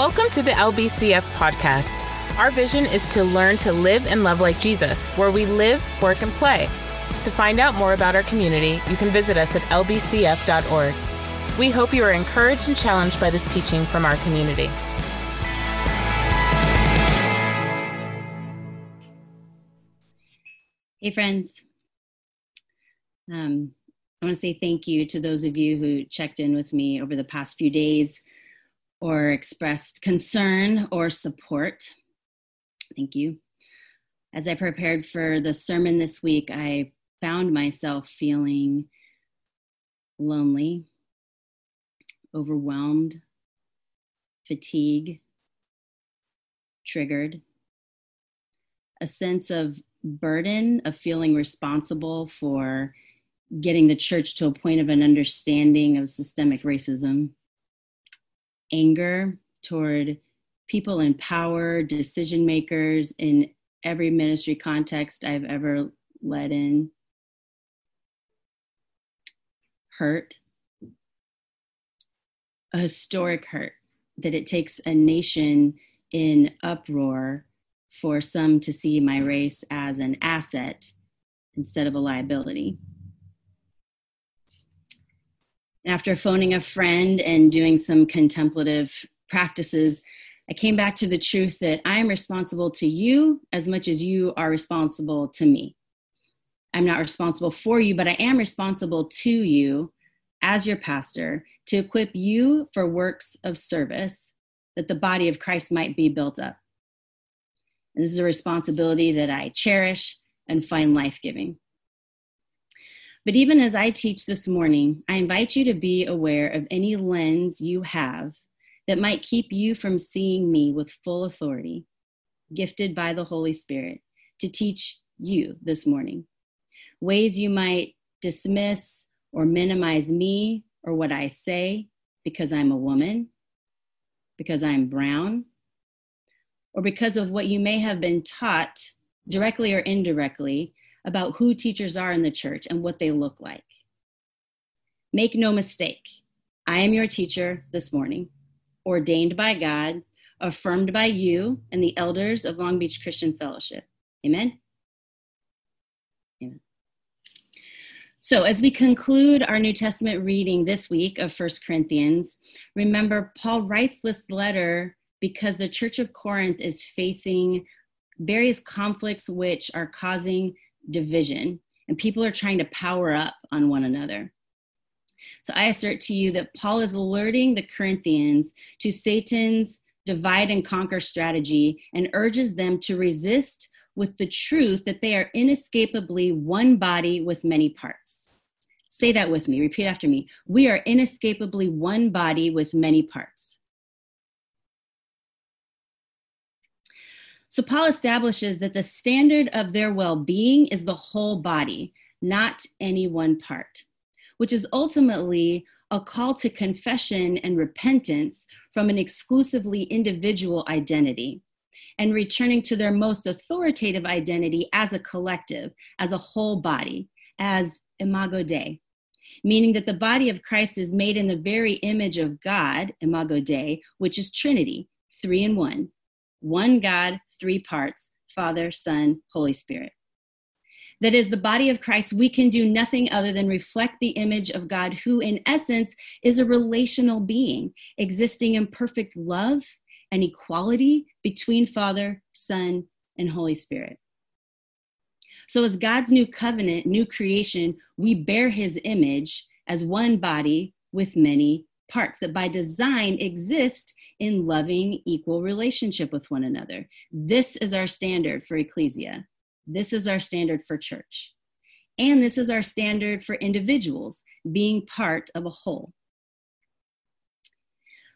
Welcome to the LBCF podcast. Our vision is to learn to live and love like Jesus, where we live, work, and play. To find out more about our community, you can visit us at lbcf.org. We hope you are encouraged and challenged by this teaching from our community. Hey, friends. Um, I want to say thank you to those of you who checked in with me over the past few days or expressed concern or support. Thank you. As I prepared for the sermon this week, I found myself feeling lonely, overwhelmed, fatigue, triggered, a sense of burden of feeling responsible for getting the church to a point of an understanding of systemic racism, anger toward people in power, decision makers in every ministry context I've ever led in, hurt, a historic hurt that it takes a nation in uproar for some to see my race as an asset instead of a liability. After phoning a friend and doing some contemplative practices, I came back to the truth that I am responsible to you as much as you are responsible to me. I'm not responsible for you, but I am responsible to you as your pastor to equip you for works of service that the body of Christ might be built up. And this is a responsibility that I cherish and find life giving. But even as I teach this morning, I invite you to be aware of any lens you have that might keep you from seeing me with full authority, gifted by the Holy Spirit, to teach you this morning. Ways you might dismiss or minimize me or what I say because I'm a woman, because I'm brown, or because of what you may have been taught directly or indirectly about who teachers are in the church and what they look like. Make no mistake, I am your teacher this morning, ordained by God, affirmed by you and the elders of Long Beach Christian Fellowship. Amen. Amen. So, as we conclude our New Testament reading this week of First Corinthians, remember Paul writes this letter because the Church of Corinth is facing various conflicts which are causing division, and people are trying to power up on one another. So I assert to you that Paul is alerting the Corinthians to Satan's divide and conquer strategy and urges them to resist with the truth that they are inescapably one body with many parts. Say that with me. Repeat after me. We are inescapably one body with many parts. So Paul establishes that the standard of their well being is the whole body, not any one part, which is ultimately a call to confession and repentance from an exclusively individual identity and returning to their most authoritative identity as a collective, as a whole body, as imago Dei, meaning that the body of Christ is made in the very image of God, imago Dei, which is Trinity, three in one, one God, three parts Father, Son, Holy Spirit. That is the body of Christ, we can do nothing other than reflect the image of God, who in essence is a relational being, existing in perfect love and equality between Father, Son, and Holy Spirit. So, as God's new covenant, new creation, we bear his image as one body with many parts that by design exist in loving, equal relationship with one another. This is our standard for ecclesia. This is our standard for church. And this is our standard for individuals being part of a whole.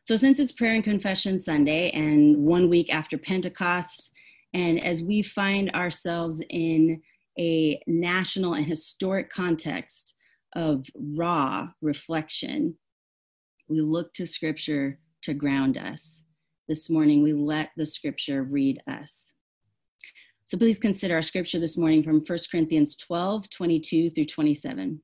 So, since it's Prayer and Confession Sunday and one week after Pentecost, and as we find ourselves in a national and historic context of raw reflection we look to scripture to ground us. This morning, we let the scripture read us. So please consider our scripture this morning from 1 Corinthians 12 22 through 27.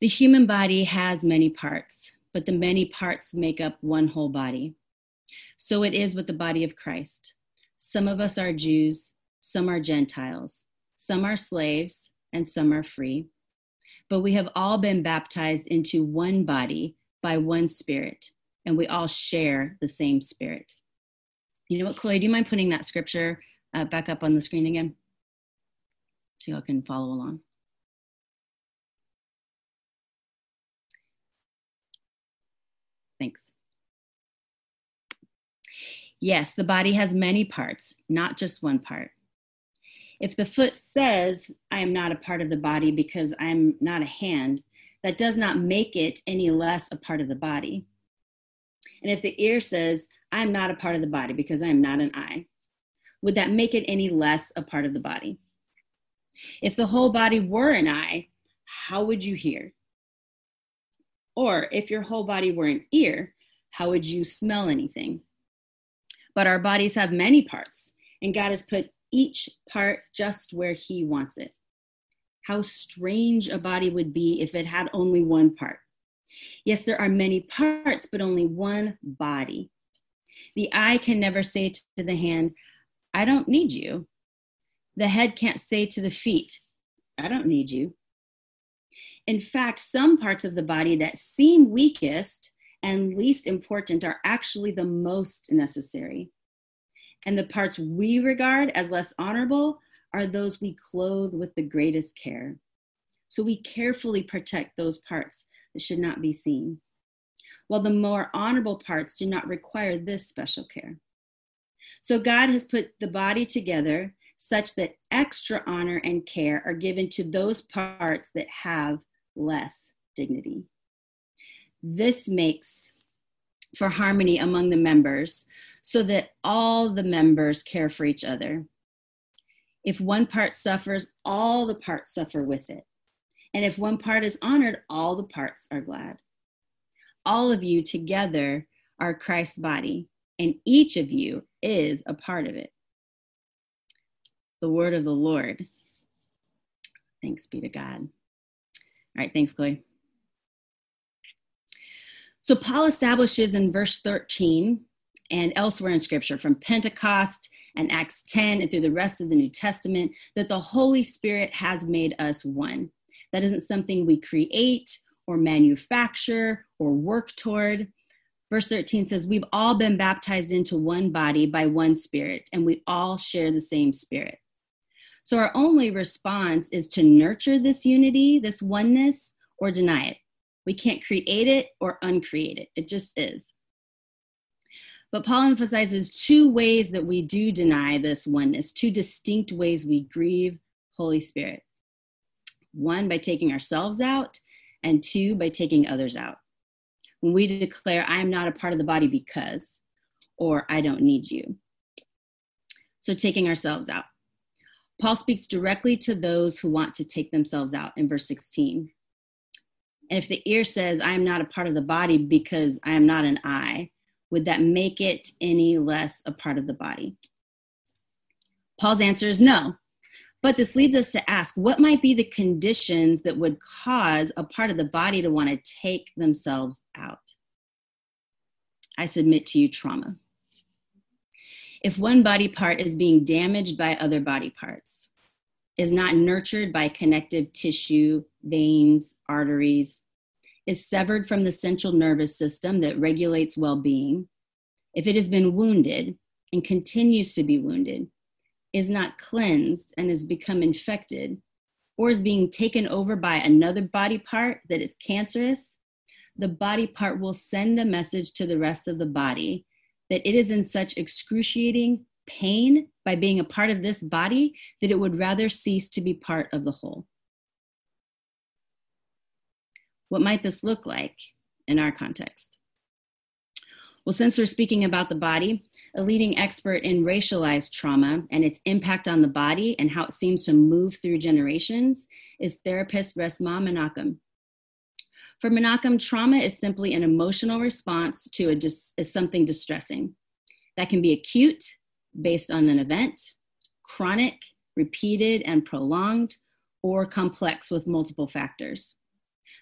The human body has many parts, but the many parts make up one whole body. So it is with the body of Christ. Some of us are Jews, some are Gentiles, some are slaves, and some are free. But we have all been baptized into one body by one spirit, and we all share the same spirit. You know what, Chloe, do you mind putting that scripture uh, back up on the screen again? So y'all can follow along. Thanks. Yes, the body has many parts, not just one part. If the foot says, I am not a part of the body because I'm not a hand, that does not make it any less a part of the body. And if the ear says, I'm not a part of the body because I am not an eye, would that make it any less a part of the body? If the whole body were an eye, how would you hear? Or if your whole body were an ear, how would you smell anything? But our bodies have many parts, and God has put each part just where He wants it. How strange a body would be if it had only one part. Yes, there are many parts, but only one body. The eye can never say to the hand, I don't need you. The head can't say to the feet, I don't need you. In fact, some parts of the body that seem weakest and least important are actually the most necessary. And the parts we regard as less honorable are those we clothe with the greatest care. So we carefully protect those parts that should not be seen, while the more honorable parts do not require this special care. So God has put the body together such that extra honor and care are given to those parts that have less dignity. This makes for harmony among the members so that all the members care for each other. If one part suffers, all the parts suffer with it. And if one part is honored, all the parts are glad. All of you together are Christ's body, and each of you is a part of it. The word of the Lord. Thanks be to God. All right, thanks, Chloe. So Paul establishes in verse 13 and elsewhere in scripture from Pentecost and Acts 10 and through the rest of the New Testament that the Holy Spirit has made us one. That isn't something we create or manufacture or work toward. Verse 13 says, We've all been baptized into one body by one spirit, and we all share the same spirit. So our only response is to nurture this unity, this oneness, or deny it. We can't create it or uncreate it. It just is. But Paul emphasizes two ways that we do deny this oneness, two distinct ways we grieve Holy Spirit. One, by taking ourselves out, and two, by taking others out. When we declare, I am not a part of the body because, or I don't need you. So, taking ourselves out. Paul speaks directly to those who want to take themselves out in verse 16. And if the ear says, I am not a part of the body because I am not an eye, would that make it any less a part of the body? Paul's answer is no. But this leads us to ask what might be the conditions that would cause a part of the body to want to take themselves out? I submit to you trauma. If one body part is being damaged by other body parts, is not nurtured by connective tissue, veins, arteries, is severed from the central nervous system that regulates well being, if it has been wounded and continues to be wounded, is not cleansed and has become infected, or is being taken over by another body part that is cancerous, the body part will send a message to the rest of the body that it is in such excruciating pain by being a part of this body that it would rather cease to be part of the whole. What might this look like in our context? Well, since we're speaking about the body, a leading expert in racialized trauma and its impact on the body and how it seems to move through generations is therapist Resmaa Menakem. For Menakem, trauma is simply an emotional response to a dis- something distressing. That can be acute, based on an event, chronic, repeated, and prolonged, or complex with multiple factors.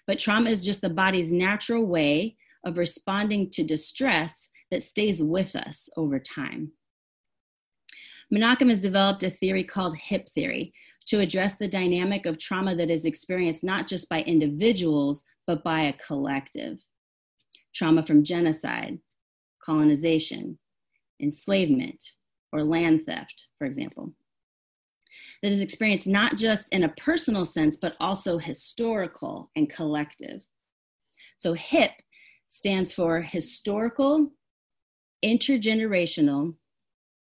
But trauma is just the body's natural way of responding to distress that stays with us over time. Menakem has developed a theory called HIP theory to address the dynamic of trauma that is experienced not just by individuals, but by a collective. Trauma from genocide, colonization, enslavement, or land theft, for example. That is experienced not just in a personal sense, but also historical and collective. So HIP stands for historical, intergenerational,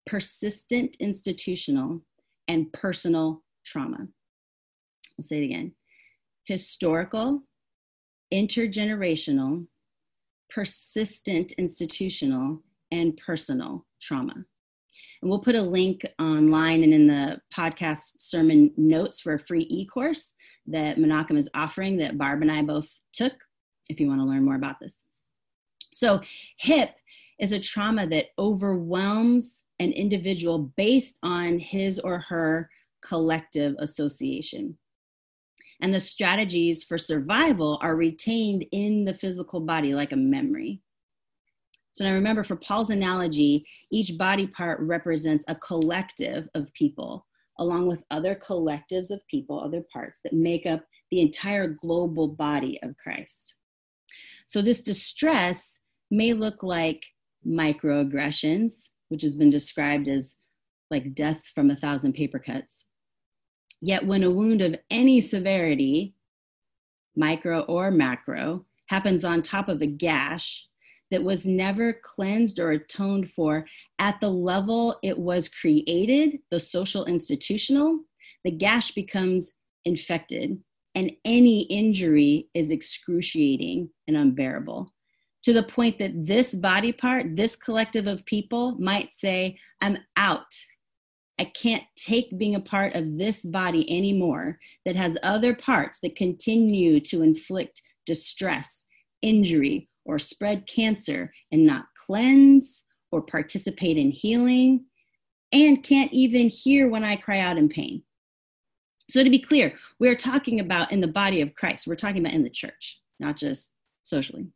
persistent institutional, and personal trauma. I'll say it again historical, intergenerational, persistent institutional, and personal trauma. And we'll put a link online and in the podcast sermon notes for a free e course that Menakem is offering that Barb and I both took if you want to learn more about this. So, HIP is a trauma that overwhelms an individual based on his or her collective association. And the strategies for survival are retained in the physical body like a memory. So now remember, for Paul's analogy, each body part represents a collective of people, along with other collectives of people, other parts that make up the entire global body of Christ. So this distress may look like microaggressions, which has been described as like death from a thousand paper cuts. Yet, when a wound of any severity, micro or macro, happens on top of a gash that was never cleansed or atoned for at the level it was created, the social institutional, the gash becomes infected, and any injury is excruciating and unbearable to the point that this body part, this collective of people might say, I'm out. I can't take being a part of this body anymore that has other parts that continue to inflict distress, injury, or spread cancer and not cleanse or participate in healing, and can't even hear when I cry out in pain. So, to be clear, we're talking about in the body of Christ, we're talking about in the church, not just socially.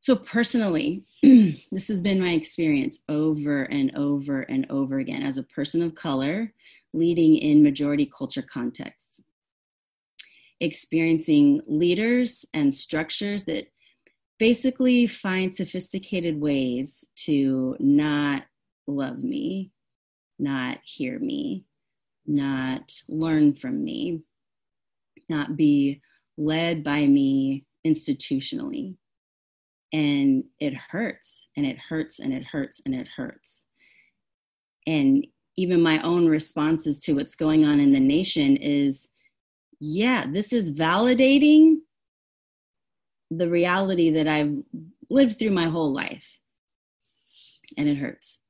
So, personally, this has been my experience over and over and over again as a person of color leading in majority culture contexts. Experiencing leaders and structures that basically find sophisticated ways to not love me, not hear me, not learn from me, not be led by me institutionally. And it hurts and it hurts and it hurts and it hurts. And even my own responses to what's going on in the nation is yeah this is validating the reality that i've lived through my whole life and it hurts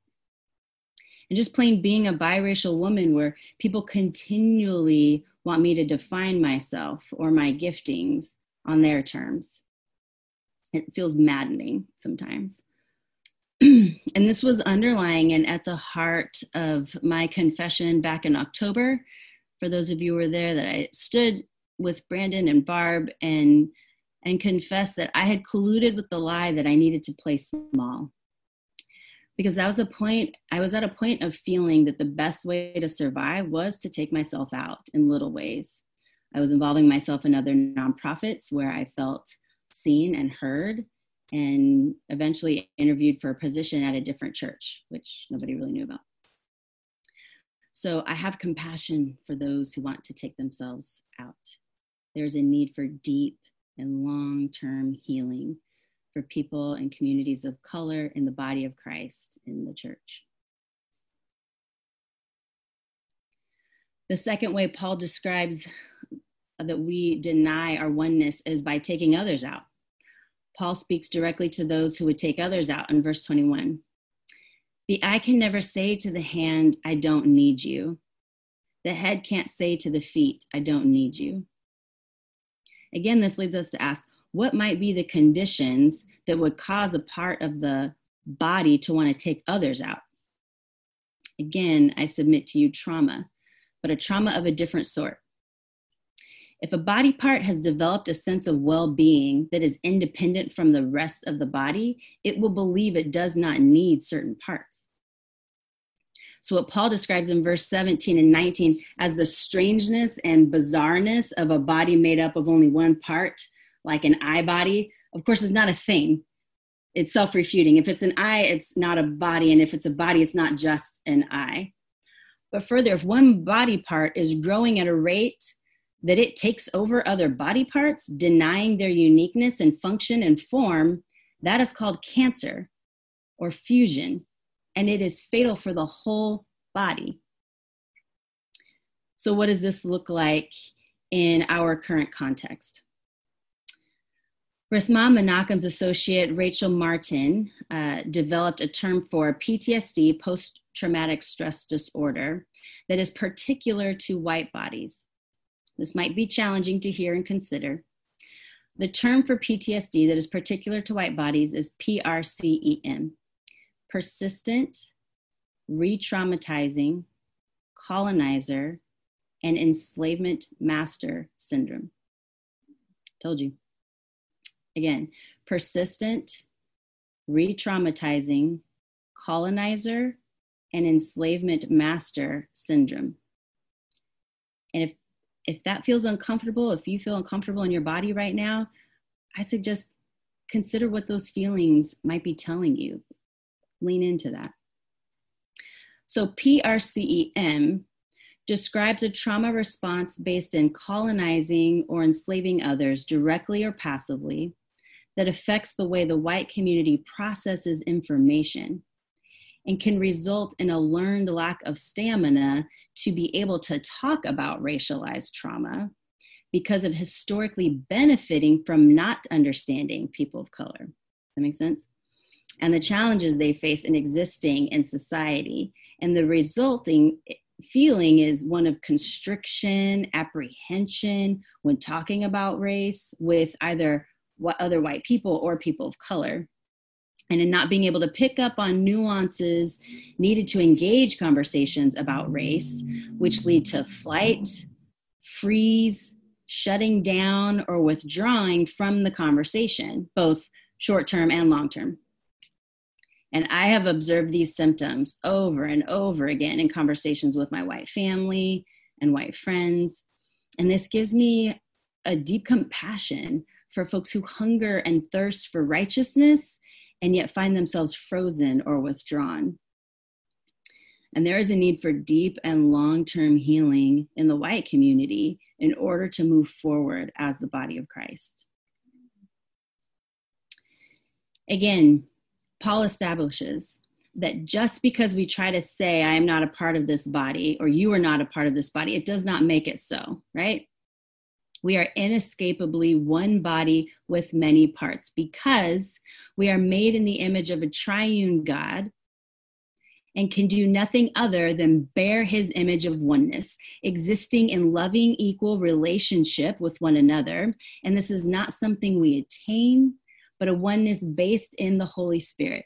and just plain being a biracial woman where people continually want me to define myself or my giftings on their terms it feels maddening sometimes. and this was underlying and at the heart of my confession back in October. For those of you who were there, that I stood with Brandon and Barb and and confessed that I had colluded with the lie that I needed to play small. Because that was a point, I was at a point of feeling that the best way to survive was to take myself out in little ways. I was involving myself in other nonprofits where I felt seen and heard and eventually interviewed for a position at a different church, which nobody really knew about. So I have compassion for those who want to take themselves out. There's a need for deep and long term healing for people and communities of color in the body of Christ in the church. The second way Paul describes that we deny our oneness is by taking others out. Paul speaks directly to those who would take others out in verse 21. The eye can never say to the hand, I don't need you. The head can't say to the feet, I don't need you. Again, this leads us to ask what might be the conditions that would cause a part of the body to want to take others out? Again, I submit to you trauma, but a trauma of a different sort If a body part has developed a sense of well being that is independent from the rest of the body, it will believe it does not need certain parts. So, what Paul describes in verse 17 and 19 as the strangeness and bizarreness of a body made up of only one part, like an eye body, of course, is not a thing. It's self refuting. If it's an eye, it's not a body. And if it's a body, it's not just an eye. But further, if one body part is growing at a rate that it takes over other body parts, denying their uniqueness and function and form, that is called cancer or fusion, and it is fatal for the whole body. So, what does this look like in our current context? Resmaa Menakem's associate Rachel Martin uh, developed a term for PTSD, post traumatic stress disorder, that is particular to white bodies. This might be challenging to hear and consider. The term for PTSD that is particular to white bodies is PRCEM persistent, re traumatizing, colonizer, and enslavement master syndrome. Told you. Again, persistent, re traumatizing, colonizer, and enslavement master syndrome. And if if that feels uncomfortable, if you feel uncomfortable in your body right now, I suggest consider what those feelings might be telling you. Lean into that. So, PRCEM describes a trauma response based in colonizing or enslaving others directly or passively that affects the way the white community processes information and can result in a learned lack of stamina to be able to talk about racialized trauma because of historically benefiting from not understanding people of color. That makes sense? And the challenges they face in existing in society. And the resulting feeling is one of constriction, apprehension when talking about race with either other white people or people of color and in not being able to pick up on nuances needed to engage conversations about race, which lead to flight, freeze, shutting down, or withdrawing from the conversation, both short term and long term. And I have observed these symptoms over and over again in conversations with my white family and white friends. And this gives me a deep compassion for folks who hunger and thirst for righteousness and yet find themselves frozen or withdrawn. And there is a need for deep and long term healing in the white community in order to move forward as the body of Christ. Again, Paul establishes that just because we try to say, I am not a part of this body, or you are not a part of this body, it does not make it so, right? We are inescapably one body with many parts because we are made in the image of a triune God and can do nothing other than bear his image of oneness, existing in loving, equal relationship with one another. And this is not something we attain, but a oneness based in the Holy Spirit.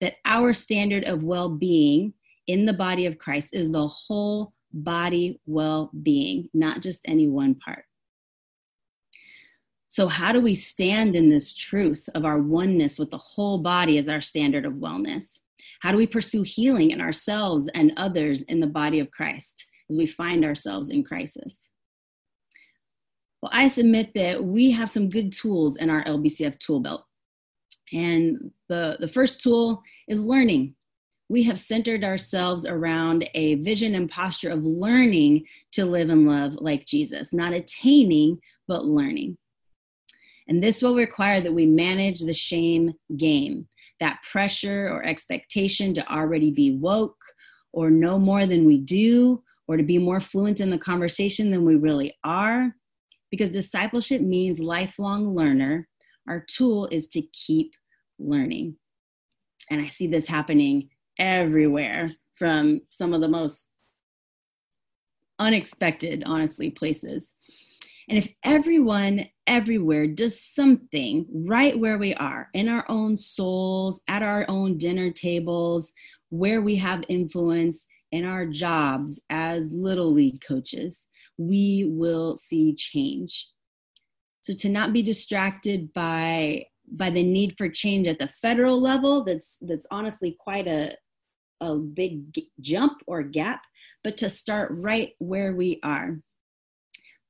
That our standard of well being in the body of Christ is the whole body well being, not just any one part. So, how do we stand in this truth of our oneness with the whole body as our standard of wellness? How do we pursue healing in ourselves and others in the body of Christ as we find ourselves in crisis? Well, I submit that we have some good tools in our LBCF tool belt. And the, the first tool is learning. We have centered ourselves around a vision and posture of learning to live and love like Jesus, not attaining, but learning. And this will require that we manage the shame game, that pressure or expectation to already be woke or know more than we do or to be more fluent in the conversation than we really are. Because discipleship means lifelong learner. Our tool is to keep learning. And I see this happening everywhere from some of the most unexpected, honestly, places. And if everyone everywhere does something right where we are, in our own souls, at our own dinner tables, where we have influence, in our jobs as little league coaches, we will see change. So to not be distracted by by the need for change at the federal level, that's that's honestly quite a a big jump or gap, but to start right where we are.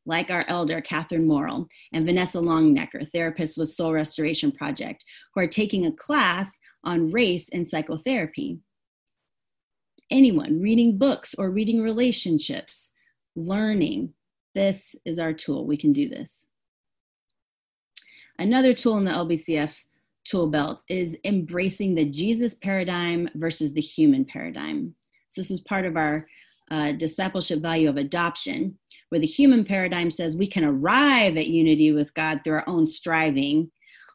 Like our elder, Catherine Morrill, and Vanessa Longnecker, therapists with Soul Restoration Project, who are taking a class on race and psychotherapy anyone reading books or reading relationships, learning. This is our tool. We can do this. Another tool in the LBCF tool belt is embracing the Jesus paradigm versus the human paradigm. So, this is part of our uh, discipleship value of adoption, where the human paradigm says we can arrive at unity with God through our own striving,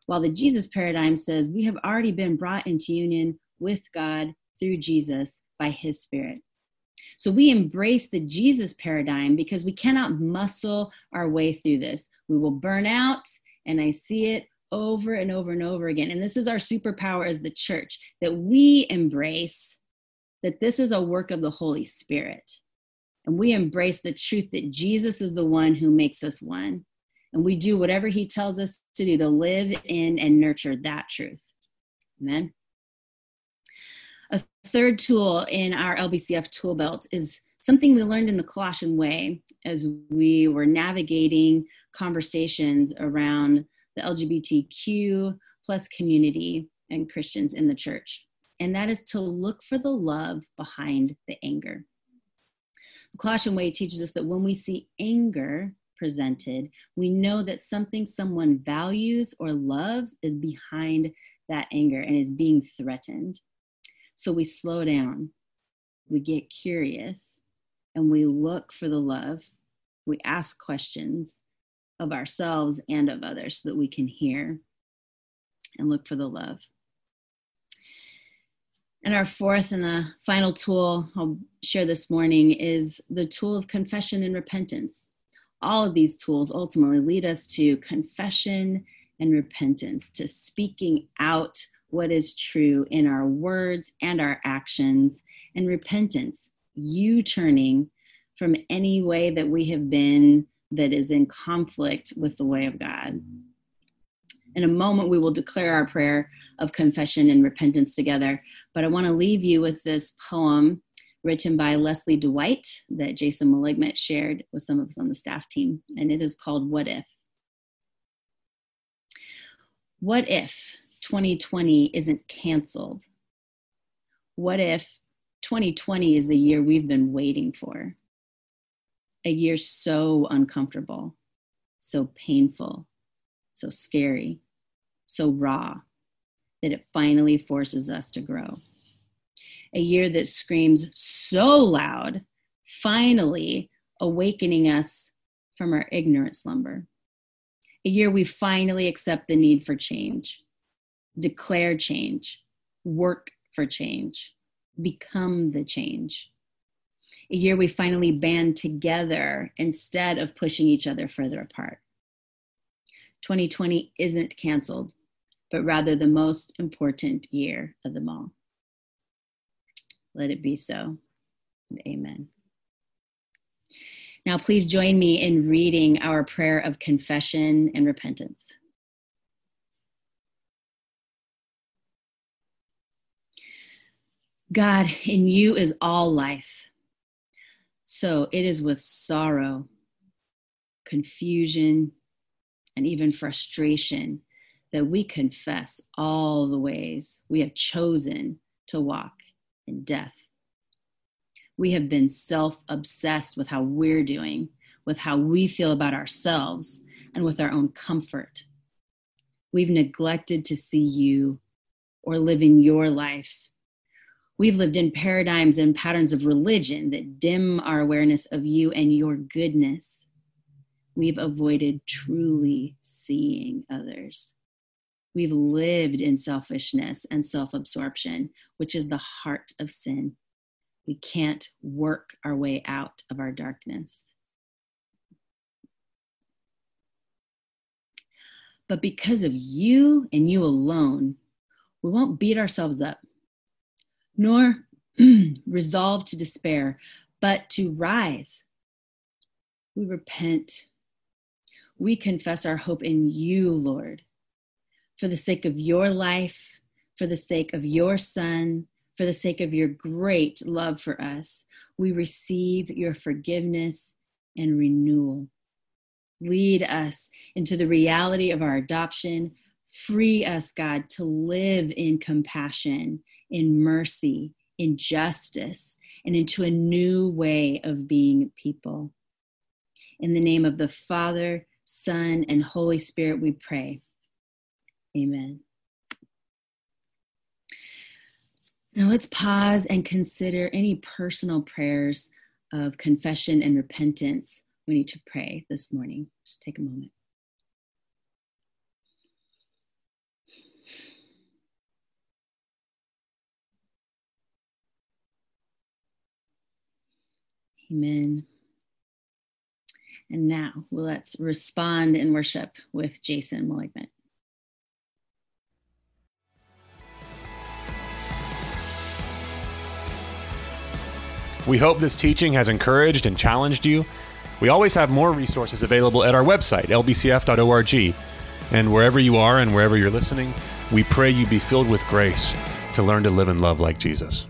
while the Jesus paradigm says we have already been brought into union with God through Jesus by his spirit. So we embrace the Jesus paradigm because we cannot muscle our way through this. We will burn out, and I see it over and over and over again. And this is our superpower as the church that we embrace that this is a work of the Holy Spirit. And we embrace the truth that Jesus is the one who makes us one. And we do whatever he tells us to do to live in and nurture that truth. Amen. A third tool in our LBCF tool belt is something we learned in the Colossian way as we were navigating conversations around the LGBTQ plus community and Christians in the church. And that is to look for the love behind the anger. The Colossian way teaches us that when we see anger presented, we know that something someone values or loves is behind that anger and is being threatened. So we slow down, we get curious, and we look for the love. We ask questions of ourselves and of others so that we can hear and look for the love. And our fourth and the final tool I'll share this morning is the tool of confession and repentance. All of these tools ultimately lead us to confession and repentance, to speaking out what is true in our words and our actions, and repentance, you turning from any way that we have been that is in conflict with the way of God. In a moment, we will declare our prayer of confession and repentance together. But I want to leave you with this poem written by Leslie Dwight that Jason Maligmet shared with some of us on the staff team. And it is called What If? What if 2020 isn't canceled? What if 2020 is the year we've been waiting for? A year so uncomfortable, so painful, so scary, so raw that it finally forces us to grow. A year that screams so loud, finally awakening us from our ignorant slumber. A year we finally accept the need for change declare change, work for change, become the change. A year we finally band together instead of pushing each other further apart. 2020 isn't canceled, but rather the most important year of them all. Let it be so. And amen. Now, please join me in reading our prayer of confession and repentance. God, in you is all life. So it is with sorrow, confusion, and even frustration that we confess all the ways we have chosen to walk in death. We have been self obsessed with how we're doing, with how we feel about ourselves, and with our own comfort. We've neglected to see you or live in your life We've lived in paradigms and patterns of religion that dim our awareness of you and your goodness. We've avoided truly seeing others. We've lived in selfishness and self absorption, which is the heart of sin. We can't work our way out of our darkness. But because of you and you alone, we won't beat ourselves up nor resolve to despair, but to rise. We repent. We confess our hope in you, Lord, for the sake of your life, for the sake of your Son, for the sake of your great love for us. We receive your forgiveness and renewal. Lead us into the reality of our adoption. Free us, God, to live in compassion, in mercy, in justice, and into a new way of being people. In the name of the Father, Son, and Holy Spirit, we pray. Amen. Now let's pause and consider any personal prayers of confession and repentance we need to pray this morning. Just take a moment. Amen. And now let's respond in worship with Jason Maligmet. We hope this teaching has encouraged and challenged you. We always have more resources available at our website, lbcf.org. And wherever you are and wherever you're listening, we pray you be filled with grace to learn to live and love like Jesus.